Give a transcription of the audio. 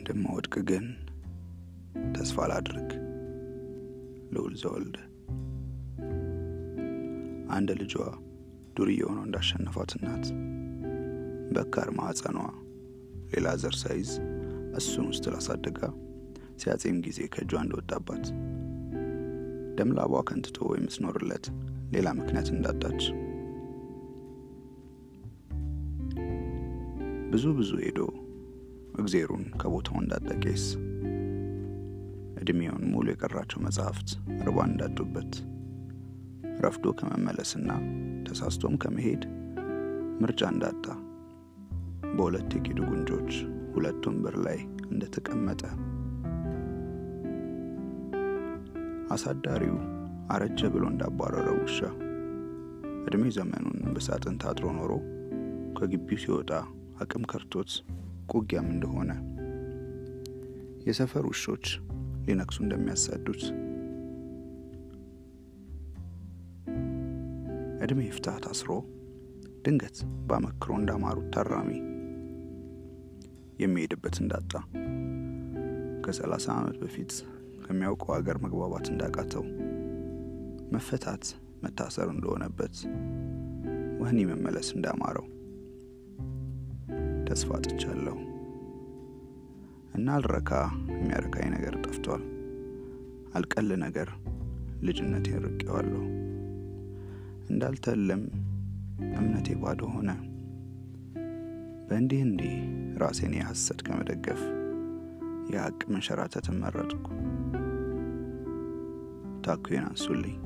እንደማወድቅ ግን ተስፋ ላድርግ። ልዑል ዘወልደ አንድ ልጇ ዱርዬ ሆኖ እንዳሸነፋት እናት በካር ማዕፀኗ ሌላ ዘር ሳይዝ እሱን ውስጥ ላሳደጋ ሲያጼም ጊዜ ከእጇ እንደወጣባት ደም ላቧ ከንትቶ የምትኖርለት ሌላ ምክንያት እንዳጣች ብዙ ብዙ ሄዶ እግዜሩን ከቦታው እንዳጠቄስ እድሜውን ሙሉ የቀራቸው መጽሐፍት ርቧን እንዳጡበት። ረፍዶ ከመመለስና ተሳስቶም ከመሄድ ምርጫ እንዳጣ። በሁለት የቂዱ ጉንጆች ሁለት ወንበር ላይ እንደተቀመጠ። አሳዳሪው አረጀ ብሎ እንዳባረረው ውሻ። እድሜ ዘመኑን በሳጥን ታጥሮ ኖሮ ከግቢው ሲወጣ አቅም ከርቶት ቁጊያም እንደሆነ የሰፈር ውሾች ሊነክሱ እንደሚያሳዱት። እድሜ ይፍታህ ታስሮ ድንገት ባመክሮ እንዳማሩት ታራሚ የሚሄድበት እንዳጣ ከሰላሳ ዓመት በፊት ከሚያውቀው ሀገር መግባባት እንዳቃተው መፈታት መታሰር እንደሆነበት ወህኒ መመለስ እንዳማረው ተስፋ አጥቻለሁ እና አልረካ የሚያረካኝ ነገር ጠፍቷል። አልቀል ነገር ልጅነቴን ርቄዋለሁ። እንዳልተልም እምነቴ ባዶ ሆነ። በእንዲህ እንዲህ ራሴን የሐሰት ከመደገፍ የሐቅ መንሸራተትን መረጥኩ። ታኩዬን አንሱልኝ።